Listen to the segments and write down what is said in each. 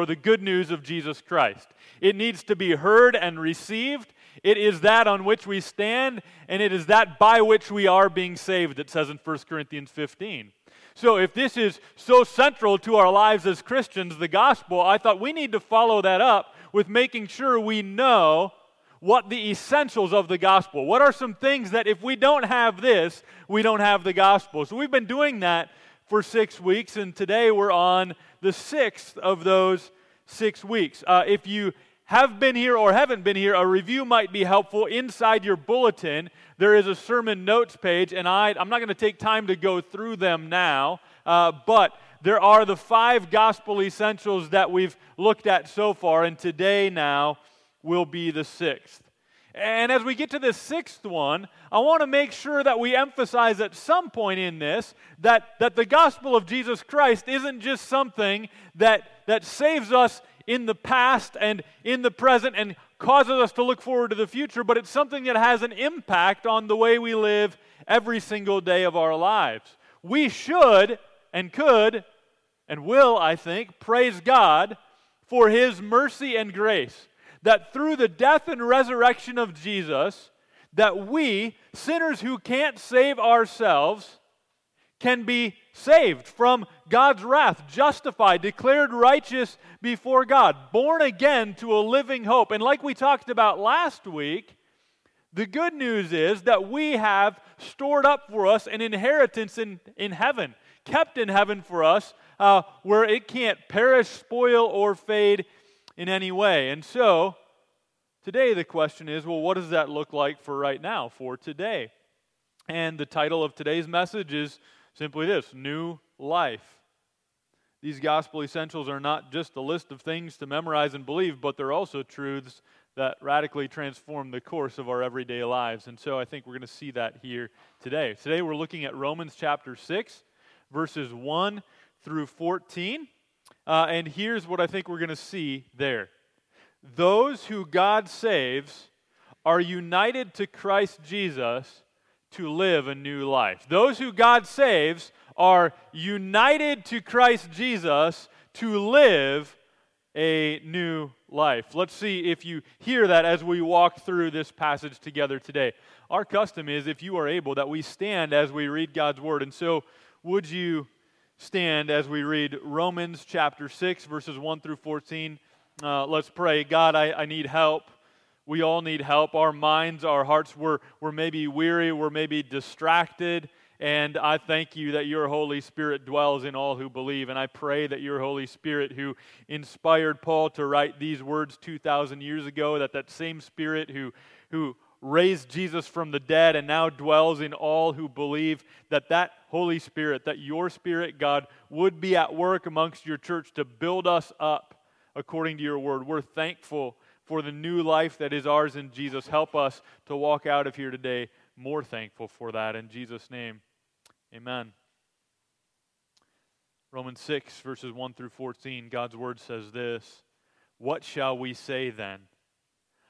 or the good news of Jesus Christ. It needs to be heard and received. It is that on which we stand, and it is that by which we are being saved, it says in 1 Corinthians 15. So, if this is so central to our lives as Christians, the gospel, I thought we need to follow that up with making sure we know what the essentials of the gospel. What are some things that if we don't have this, we don't have the gospel? So, we've been doing that for six weeks, and today we're on the sixth of those six weeks. Uh, if you have been here or haven't been here, a review might be helpful. Inside your bulletin, there is a sermon notes page, and I, I'm not going to take time to go through them now, uh, but there are the five gospel essentials that we've looked at so far, and today now will be the sixth. And as we get to this sixth one, I want to make sure that we emphasize at some point in this that, that the gospel of Jesus Christ isn't just something that, that saves us in the past and in the present and causes us to look forward to the future, but it's something that has an impact on the way we live every single day of our lives. We should and could and will, I think, praise God for His mercy and grace that through the death and resurrection of Jesus, that we, sinners who can't save ourselves, can be saved from God's wrath, justified, declared righteous before God, born again to a living hope. And like we talked about last week, the good news is that we have stored up for us an inheritance in, in heaven, kept in heaven for us, uh, where it can't perish, spoil, or fade in any way. And so, today the question is well, what does that look like for right now, for today? And the title of today's message is simply this New Life. These gospel essentials are not just a list of things to memorize and believe, but they're also truths that radically transform the course of our everyday lives. And so I think we're going to see that here today. Today we're looking at Romans chapter 6, verses 1 through 14. Uh, and here's what I think we're going to see there those who God saves are united to Christ Jesus to live a new life. Those who God saves are united to Christ Jesus to live a new life. Let's see if you hear that as we walk through this passage together today. Our custom is, if you are able, that we stand as we read God's word. And so, would you stand as we read Romans chapter 6, verses 1 through 14. Uh, let's pray. God, I, I need help. We all need help. Our minds, our hearts, we're, we're maybe weary, we're maybe distracted. And I thank you that your Holy Spirit dwells in all who believe. And I pray that your Holy Spirit, who inspired Paul to write these words 2,000 years ago, that that same Spirit who, who raised Jesus from the dead and now dwells in all who believe, that that Holy Spirit, that your Spirit, God, would be at work amongst your church to build us up according to your word. We're thankful for the new life that is ours in Jesus. Help us to walk out of here today more thankful for that. In Jesus' name, amen. Romans 6, verses 1 through 14, God's word says this What shall we say then?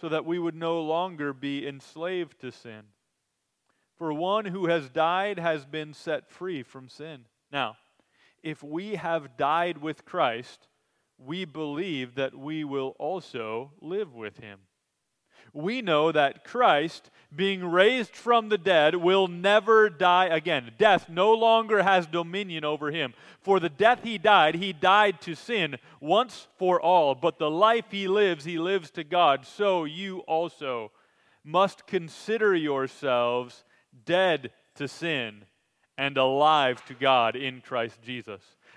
so that we would no longer be enslaved to sin. For one who has died has been set free from sin. Now, if we have died with Christ, we believe that we will also live with him we know that Christ, being raised from the dead, will never die again. Death no longer has dominion over him. For the death he died, he died to sin once for all. But the life he lives, he lives to God. So you also must consider yourselves dead to sin and alive to God in Christ Jesus.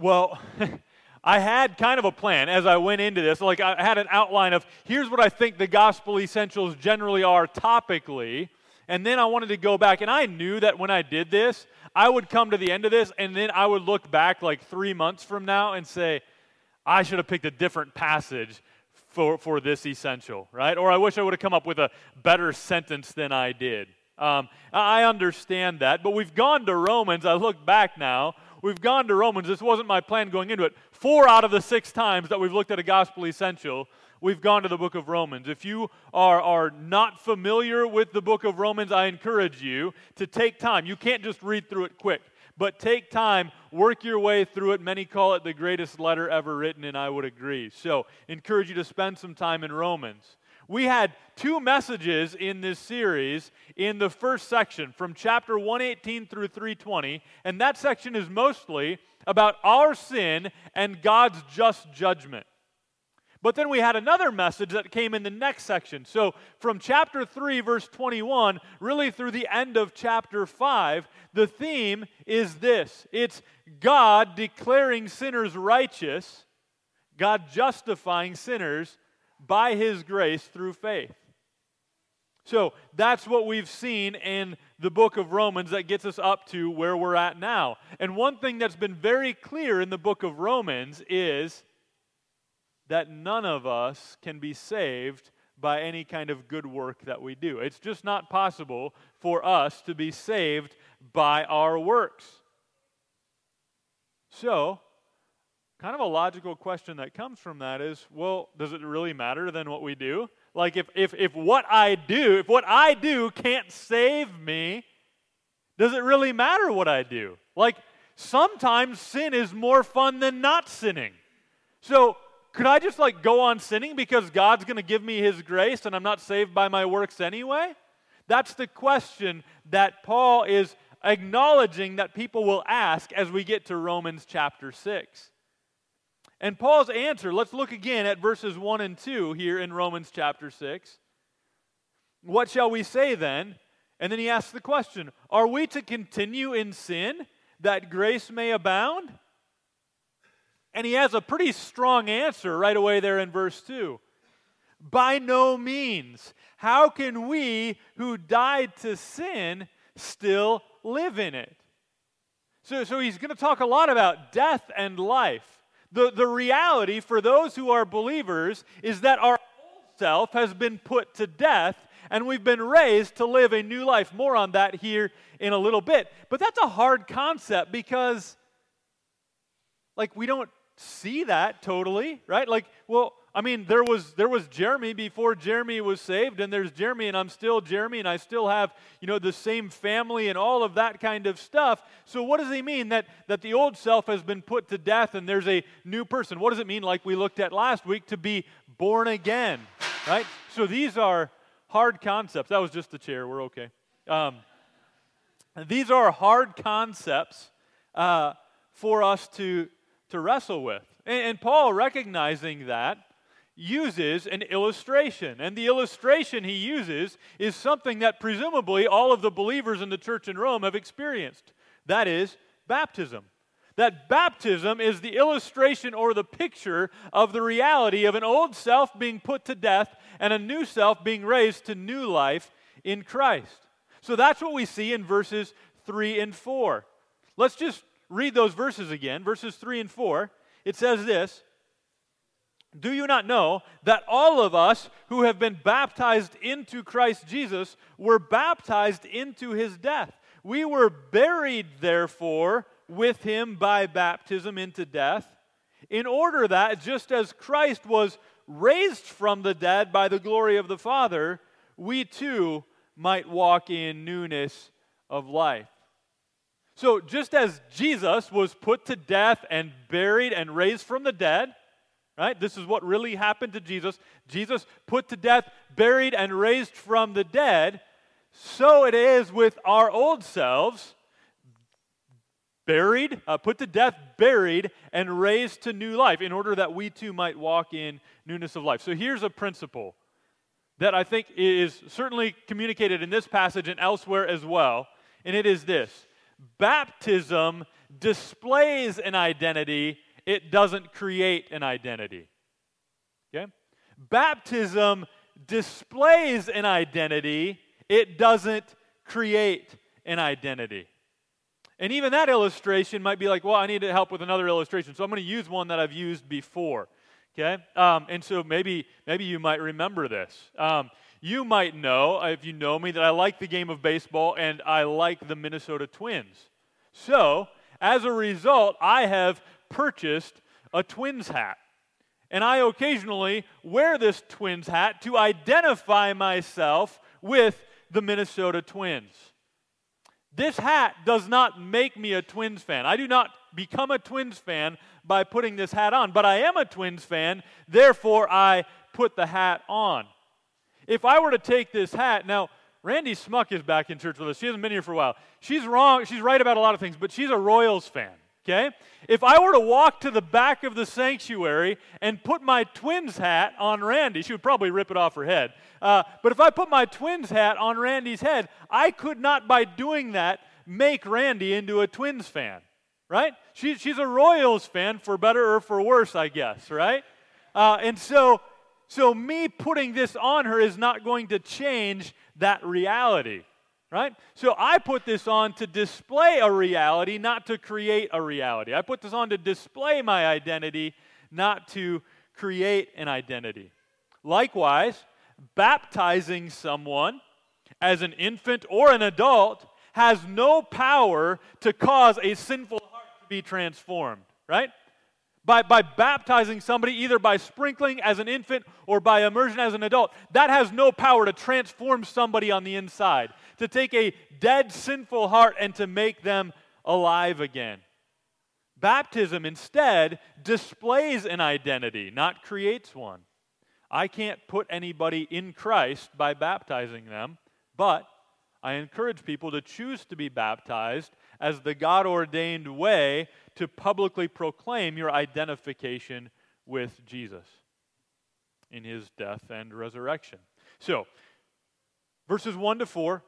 Well, I had kind of a plan as I went into this. Like, I had an outline of here's what I think the gospel essentials generally are topically. And then I wanted to go back, and I knew that when I did this, I would come to the end of this, and then I would look back like three months from now and say, I should have picked a different passage for, for this essential, right? Or I wish I would have come up with a better sentence than I did. Um, I understand that, but we've gone to Romans. I look back now we've gone to Romans. This wasn't my plan going into it. Four out of the six times that we've looked at a gospel essential, we've gone to the book of Romans. If you are, are not familiar with the book of Romans, I encourage you to take time. You can't just read through it quick, but take time, work your way through it. Many call it the greatest letter ever written, and I would agree. So, encourage you to spend some time in Romans. We had two messages in this series in the first section from chapter 118 through 320, and that section is mostly about our sin and God's just judgment. But then we had another message that came in the next section. So from chapter 3, verse 21, really through the end of chapter 5, the theme is this it's God declaring sinners righteous, God justifying sinners by his grace through faith. So that's what we've seen in the book of Romans that gets us up to where we're at now. And one thing that's been very clear in the book of Romans is that none of us can be saved by any kind of good work that we do. It's just not possible for us to be saved by our works. So, kind of a logical question that comes from that is well, does it really matter then what we do? Like, if, if, if what I do, if what I do can't save me, does it really matter what I do? Like, sometimes sin is more fun than not sinning. So, could I just like go on sinning because God's going to give me his grace and I'm not saved by my works anyway? That's the question that Paul is acknowledging that people will ask as we get to Romans chapter 6. And Paul's answer, let's look again at verses 1 and 2 here in Romans chapter 6. What shall we say then? And then he asks the question Are we to continue in sin that grace may abound? And he has a pretty strong answer right away there in verse 2. By no means. How can we who died to sin still live in it? So, so he's going to talk a lot about death and life. The, the reality for those who are believers is that our old self has been put to death and we've been raised to live a new life. More on that here in a little bit. But that's a hard concept because, like, we don't see that totally, right? Like, well, I mean, there was there was Jeremy before Jeremy was saved, and there's Jeremy, and I'm still Jeremy, and I still have you know the same family and all of that kind of stuff. So what does he mean that that the old self has been put to death and there's a new person? What does it mean, like we looked at last week, to be born again? Right. So these are hard concepts. That was just the chair. We're okay. Um, these are hard concepts uh, for us to to wrestle with, and, and Paul recognizing that uses an illustration. And the illustration he uses is something that presumably all of the believers in the church in Rome have experienced. That is baptism. That baptism is the illustration or the picture of the reality of an old self being put to death and a new self being raised to new life in Christ. So that's what we see in verses 3 and 4. Let's just read those verses again. Verses 3 and 4. It says this do you not know that all of us who have been baptized into Christ Jesus were baptized into his death? We were buried, therefore, with him by baptism into death, in order that, just as Christ was raised from the dead by the glory of the Father, we too might walk in newness of life. So, just as Jesus was put to death and buried and raised from the dead, right? This is what really happened to Jesus. Jesus put to death, buried, and raised from the dead. So it is with our old selves buried, uh, put to death, buried, and raised to new life in order that we too might walk in newness of life. So here's a principle that I think is certainly communicated in this passage and elsewhere as well, and it is this baptism displays an identity, it doesn't create an identity. Okay? Baptism displays an identity, it doesn't create an identity. And even that illustration might be like, well, I need to help with another illustration. So I'm going to use one that I've used before. Okay? Um, and so maybe, maybe you might remember this. Um, you might know, if you know me, that I like the game of baseball and I like the Minnesota Twins. So, as a result, I have purchased a Twins hat. And I occasionally wear this Twins hat to identify myself with the Minnesota Twins. This hat does not make me a Twins fan. I do not become a Twins fan by putting this hat on, but I am a Twins fan, therefore I put the hat on. If I were to take this hat, now, Randy Smuck is back in church with us. She hasn't been here for a while. She's wrong. She's right about a lot of things, but she's a Royals fan. Okay? If I were to walk to the back of the sanctuary and put my twins hat on Randy, she would probably rip it off her head. Uh, but if I put my twins hat on Randy's head, I could not, by doing that, make Randy into a twins fan, right? She, she's a Royals fan, for better or for worse, I guess, right? Uh, and so, so me putting this on her is not going to change that reality right? So I put this on to display a reality, not to create a reality. I put this on to display my identity, not to create an identity. Likewise, baptizing someone as an infant or an adult has no power to cause a sinful heart to be transformed, right? By, by baptizing somebody, either by sprinkling as an infant or by immersion as an adult, that has no power to transform somebody on the inside to take a dead, sinful heart and to make them alive again. Baptism instead displays an identity, not creates one. I can't put anybody in Christ by baptizing them, but I encourage people to choose to be baptized as the God ordained way to publicly proclaim your identification with Jesus in his death and resurrection. So, verses 1 to 4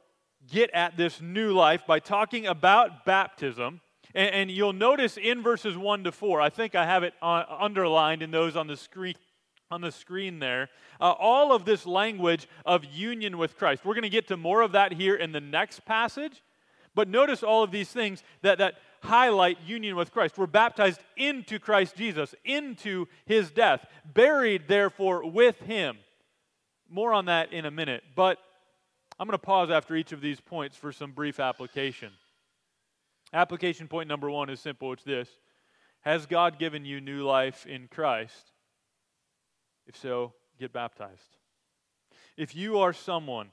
get at this new life by talking about baptism. And, and you'll notice in verses 1 to 4, I think I have it on, underlined in those on the screen. On the screen there, uh, all of this language of union with Christ. We're going to get to more of that here in the next passage, but notice all of these things that, that highlight union with Christ. We're baptized into Christ Jesus, into his death, buried, therefore, with him. More on that in a minute. But I'm going to pause after each of these points for some brief application. Application point number one is simple it's this Has God given you new life in Christ? If so, get baptized. If you are someone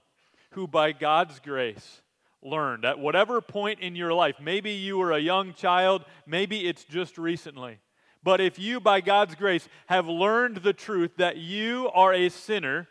who, by God's grace, learned at whatever point in your life, maybe you were a young child, maybe it's just recently, but if you, by God's grace, have learned the truth that you are a sinner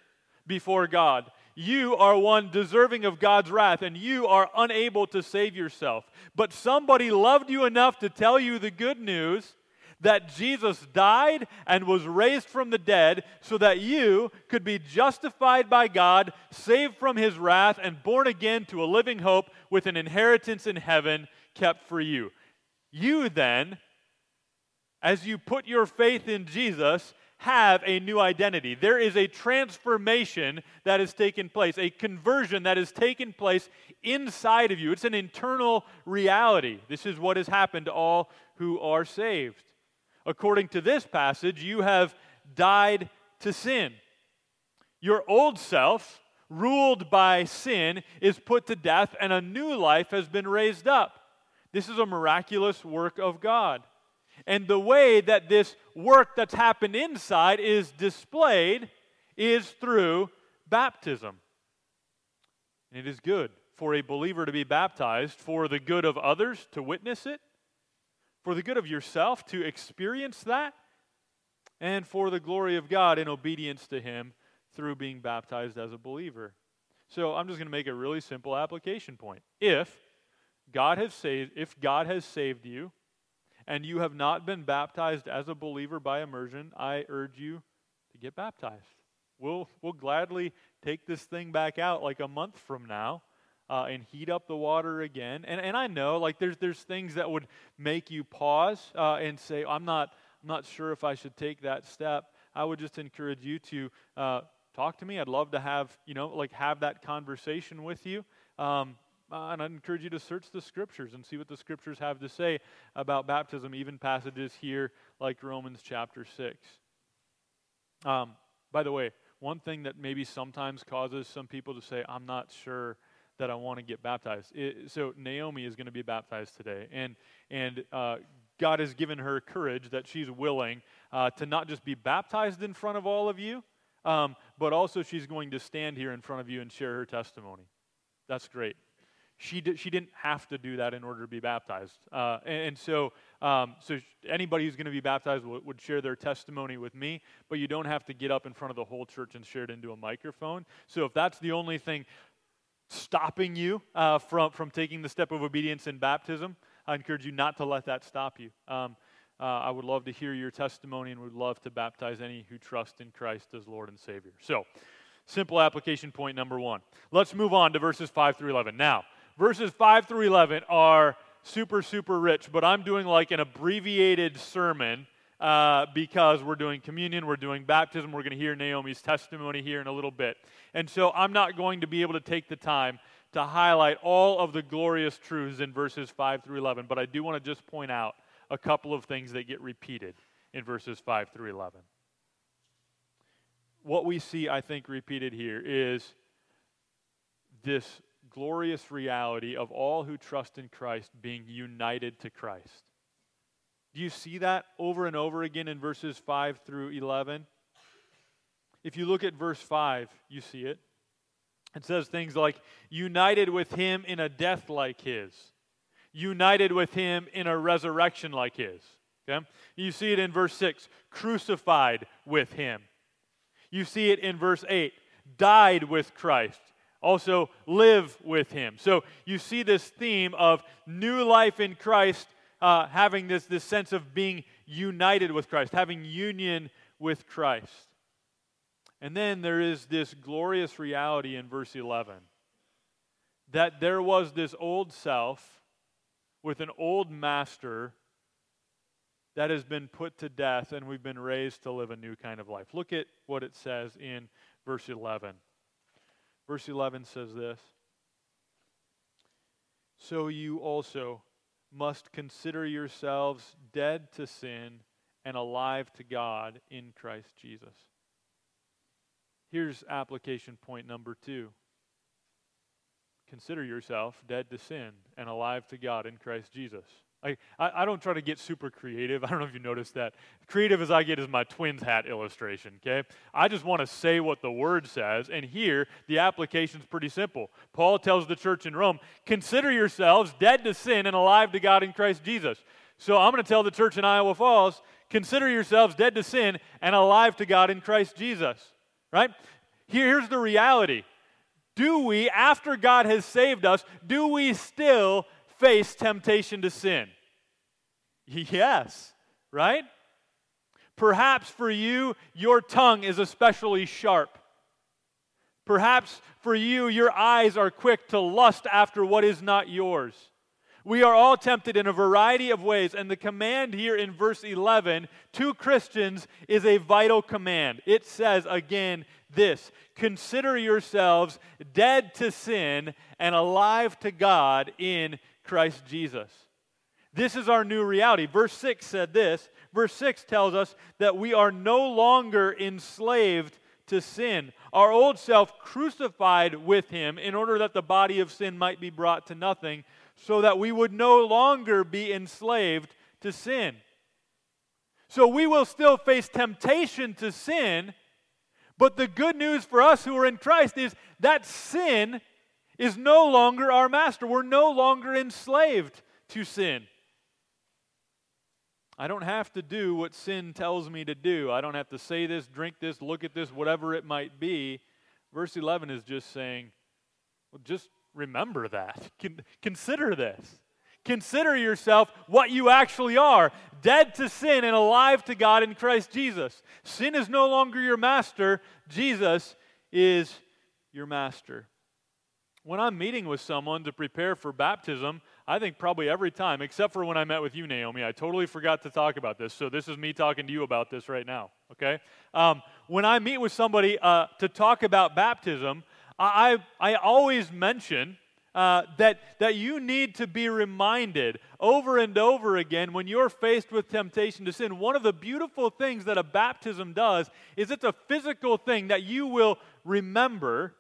before God, you are one deserving of God's wrath and you are unable to save yourself. But somebody loved you enough to tell you the good news that Jesus died and was raised from the dead so that you could be justified by God, saved from his wrath, and born again to a living hope with an inheritance in heaven kept for you. You then, as you put your faith in Jesus, have a new identity. There is a transformation that has taken place, a conversion that has taken place inside of you. It's an internal reality. This is what has happened to all who are saved. According to this passage, you have died to sin. Your old self, ruled by sin, is put to death, and a new life has been raised up. This is a miraculous work of God. And the way that this work that's happened inside is displayed is through baptism. And it is good for a believer to be baptized for the good of others to witness it, for the good of yourself to experience that, and for the glory of God in obedience to Him through being baptized as a believer. So I'm just going to make a really simple application point. If God has saved, if God has saved you, and you have not been baptized as a believer by immersion, I urge you to get baptized. We'll, we'll gladly take this thing back out like a month from now uh, and heat up the water again. And, and I know, like, there's, there's things that would make you pause uh, and say, I'm not, I'm not sure if I should take that step. I would just encourage you to uh, talk to me. I'd love to have, you know, like, have that conversation with you. Um, uh, and I'd encourage you to search the scriptures and see what the scriptures have to say about baptism, even passages here like Romans chapter 6. Um, by the way, one thing that maybe sometimes causes some people to say, I'm not sure that I want to get baptized. It, so Naomi is going to be baptized today, and and uh, God has given her courage that she's willing uh, to not just be baptized in front of all of you, um, but also she's going to stand here in front of you and share her testimony. That's great. She, did, she didn't have to do that in order to be baptized. Uh, and, and, so, um, so anybody who's going to be baptized would, would share their testimony with me, but you don't have to get up in front of the whole church and share it into a microphone. So if that's the only thing stopping you uh, from, from taking the step of obedience in baptism, I encourage you not to let that stop you. Um, uh, I would love to hear your testimony and would love to baptize any who trust in Christ as Lord and Savior. So, simple application point number one. Let's move on to verses 5 through 11. Now, verses 5 through 11 are super, super rich, but I'm doing like an abbreviated sermon uh, because we're doing communion, we're doing baptism, we're going to hear Naomi's testimony here in a little bit. And so I'm not going to be able to take the time to highlight all of the glorious truths in verses 5 through 11, but I do want to just point out a couple of things that get repeated in verses 5 through 11. What we see, I think, repeated here is this glorious reality of all who trust in Christ being united to Christ. Do you see that over and over again in verses 5 through 11? If you look at verse 5, you see it. It says things like, united with him in a death like his, united with him in a resurrection like his. Okay? You see it in verse 6, crucified with him. You see it in verse 8, died with Christ also live with him. So you see this theme of new life in Christ, uh, having this, this sense of being united with Christ, having union with Christ. And then there is this glorious reality in verse 11 that there was this old self with an old master that has been put to death, and we've been raised to live a new kind of life. Look at what it says in verse 11. Verse 11 says this So you also must consider yourselves dead to sin and alive to God in Christ Jesus. Here's application point number two. Consider yourself dead to sin and alive to God in Christ Jesus. I, I, don't try to get super creative. I don't know if you noticed that. Creative as I get is my twins hat illustration, okay? I just want to say what the word says, and here the application is pretty simple. Paul tells the church in Rome, consider yourselves dead to sin and alive to God in Christ Jesus. So I'm going to tell the church in Iowa Falls, consider yourselves dead to sin and alive to God in Christ Jesus, right? Here's the reality. Do we, after God has saved us, do we still face temptation to sin? Yes, right? Perhaps for you, your tongue is especially sharp. Perhaps for you, your eyes are quick to lust after what is not yours. We are all tempted in a variety of ways, and the command here in verse 11 to Christians is a vital command. It says again this Consider yourselves dead to sin and alive to God in Christ Jesus. This is our new reality. Verse 6 said this. Verse 6 tells us that we are no longer enslaved to sin. Our old self crucified with him in order that the body of sin might be brought to nothing, so that we would no longer be enslaved to sin. So we will still face temptation to sin, but the good news for us who are in Christ is that sin is no longer our master. We're no longer enslaved to sin. I don't have to do what sin tells me to do. I don't have to say this, drink this, look at this, whatever it might be. Verse 11 is just saying, well, just remember that. Con- consider this. Consider yourself what you actually are dead to sin and alive to God in Christ Jesus. Sin is no longer your master, Jesus is your master. When I'm meeting with someone to prepare for baptism, I think probably every time, except for when I met with you, Naomi, I totally forgot to talk about this. So this is me talking to you about this right now, okay? Um, when I meet with somebody uh, to talk about baptism, I, I always mention uh, that, that you need to be reminded over and over again when you're faced with temptation to sin. One of the beautiful things that a baptism does is it's a physical thing that you will remember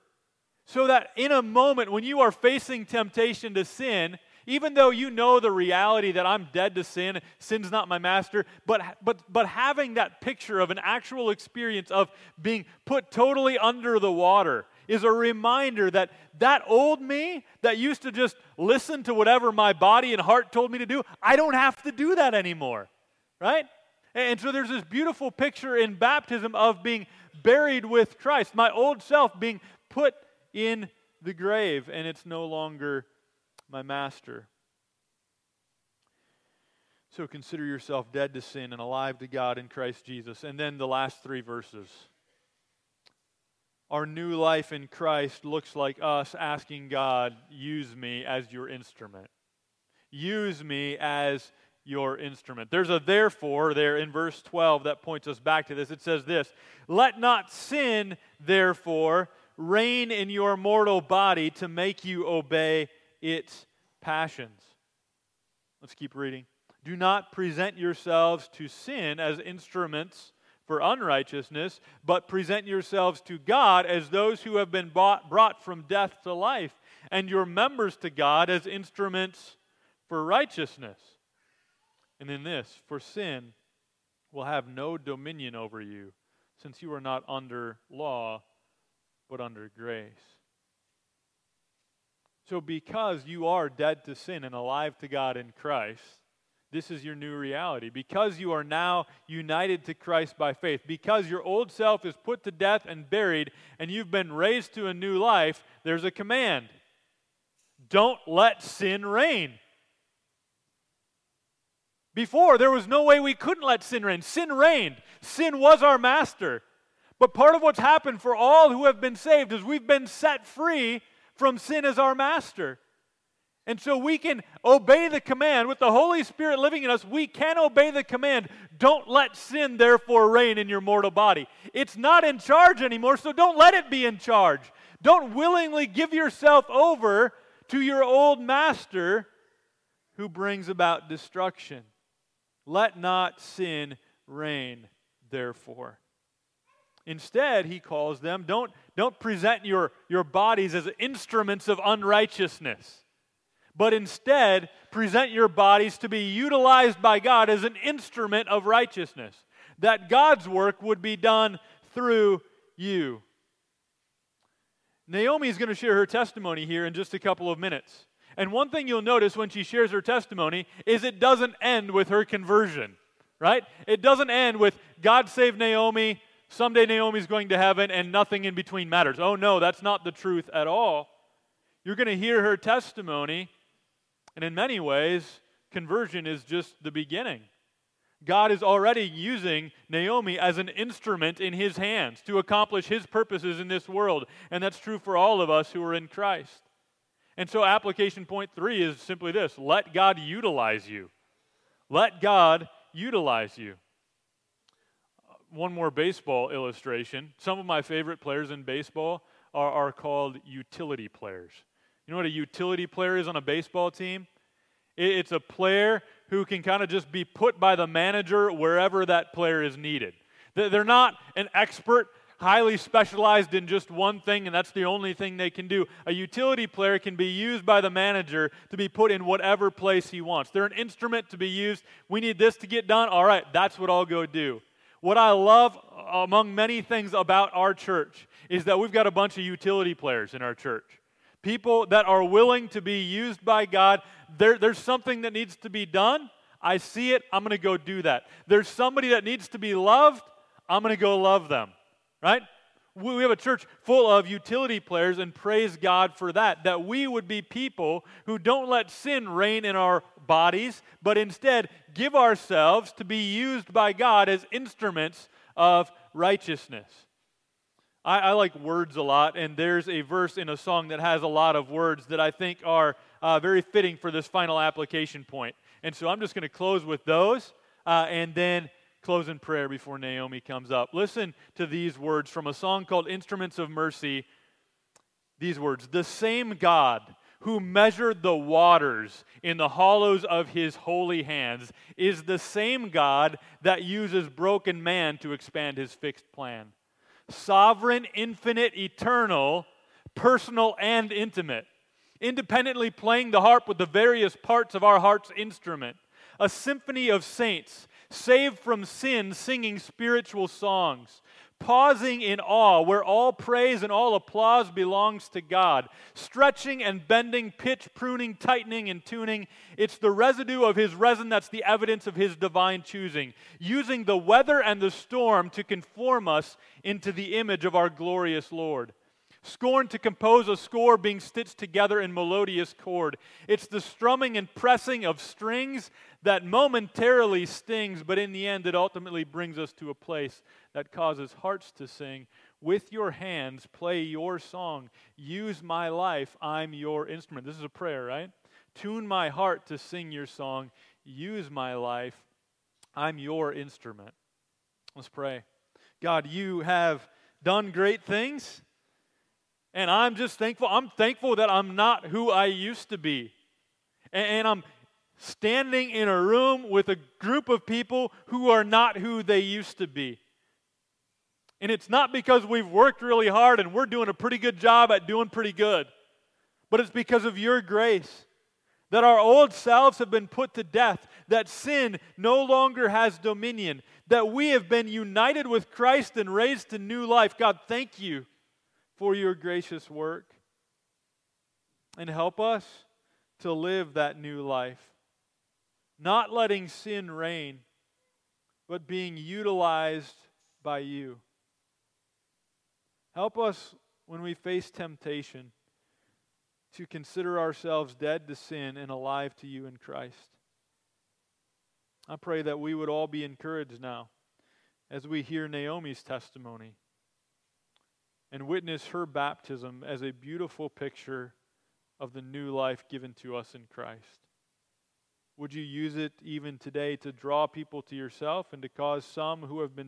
so that in a moment when you are facing temptation to sin, even though you know the reality that I'm dead to sin, sin's not my master, but, but, but having that picture of an actual experience of being put totally under the water is a reminder that that old me that used to just listen to whatever my body and heart told me to do, I don't have to do that anymore, right? And so there's this beautiful picture in baptism of being buried with Christ, my old self being put in the grave, and it's no longer my master. So consider yourself dead to sin and alive to God in Christ Jesus. And then the last three verses. Our new life in Christ looks like us asking God, use me as your instrument. Use me as your instrument. There's a therefore there in verse 12 that points us back to this. It says this Let not sin, therefore, reign in your mortal body to make you obey its passions. Let's keep reading. Do not present yourselves to sin as instruments for unrighteousness, but present yourselves to God as those who have been bought, brought from death to life, and your members to God as instruments for righteousness. And in this, for sin will have no dominion over you, since you are not under law, but under grace. So, because you are dead to sin and alive to God in Christ, this is your new reality. Because you are now united to Christ by faith, because your old self is put to death and buried, and you've been raised to a new life, there's a command don't let sin reign. Before, there was no way we couldn't let sin reign. Sin reigned, sin was our master. But part of what's happened for all who have been saved is we've been set free from sin as our master. And so we can obey the command with the Holy Spirit living in us. We can obey the command. Don't let sin, therefore, reign in your mortal body. It's not in charge anymore, so don't let it be in charge. Don't willingly give yourself over to your old master who brings about destruction. Let not sin reign, therefore. Instead, he calls them, don't, don't present your, your bodies as instruments of unrighteousness, but instead present your bodies to be utilized by God as an instrument of righteousness, that God's work would be done through you. Naomi is going to share her testimony here in just a couple of minutes. And one thing you'll notice when she shares her testimony is it doesn't end with her conversion, right? It doesn't end with God saved Naomi, someday Naomi's going to heaven and nothing in between matters. Oh, no, that's not the truth at all. You're going to hear her testimony, and in many ways, conversion is just the beginning. God is already using Naomi as an instrument in his hands to accomplish his purposes in this world, and that's true for all of us who are in Christ. And so, application point three is simply this let God utilize you. Let God utilize you one more baseball illustration. Some of my favorite players in baseball are, are called utility players. You know what a utility player is on a baseball team? It, it's a player who can kind of just be put by the manager wherever that player is needed. They're not an expert, highly specialized in just one thing, and that's the only thing they can do. A utility player can be used by the manager to be put in whatever place he wants. They're an instrument to be used. We need this to get done. All right, that's what I'll go do. What I love among many things about our church is that we've got a bunch of utility players in our church. People that are willing to be used by God. There, there's something that needs to be done. I see it. I'm going to go do that. There's somebody that needs to be loved. I'm going to go love them. Right? We have a church full of utility players, and praise God for that. That we would be people who don't let sin reign in our bodies, but instead give ourselves to be used by God as instruments of righteousness. I, I like words a lot, and there's a verse in a song that has a lot of words that I think are uh, very fitting for this final application point. And so I'm just going to close with those, uh, and then close in prayer before Naomi comes up. Listen to these words from a song called Instruments of Mercy. These words The same God who measured the waters in the hollows of his holy hands is the same God that uses broken man to expand his fixed plan. Sovereign, infinite, eternal, personal, and intimate. Independently playing the harp with the various parts of our heart's instrument. A symphony of saints saved from sin, singing spiritual songs, pausing in awe where all praise and all applause belongs to God, stretching and bending, pitch, pruning, tightening, and tuning. It's the residue of His resin that's the evidence of His divine choosing, using the weather and the storm to conform us into the image of our glorious Lord Scorn to compose a score being stitched together in melodious chord. It's the strumming and pressing of strings that momentarily stings, but in the end, it ultimately brings us to a place that causes hearts to sing. With your hands, play your song. Use my life. I'm your instrument. This is a prayer, right? Tune my heart to sing your song. Use my life. I'm your instrument. Let's pray. God, you have done great things. And I'm just thankful. I'm thankful that I'm not who I used to be. And, I'm standing in a room with a group of people who are not who they used to be. And it's not because we've worked really hard and we're doing a pretty good job at doing pretty good, but it's because of your grace that our old selves have been put to death, that sin no longer has dominion, that we have been united with Christ and raised to new life. God, thank you for your gracious work. And help us to live that new life, not letting sin reign, but being utilized by you. Help us when we face temptation to consider ourselves dead to sin and alive to you in Christ. I pray that we would all be encouraged now as we hear Naomi's testimony and witness her baptism as a beautiful picture of the new life given to us in Christ. Would you use it even today to draw people to yourself and to cause some who have been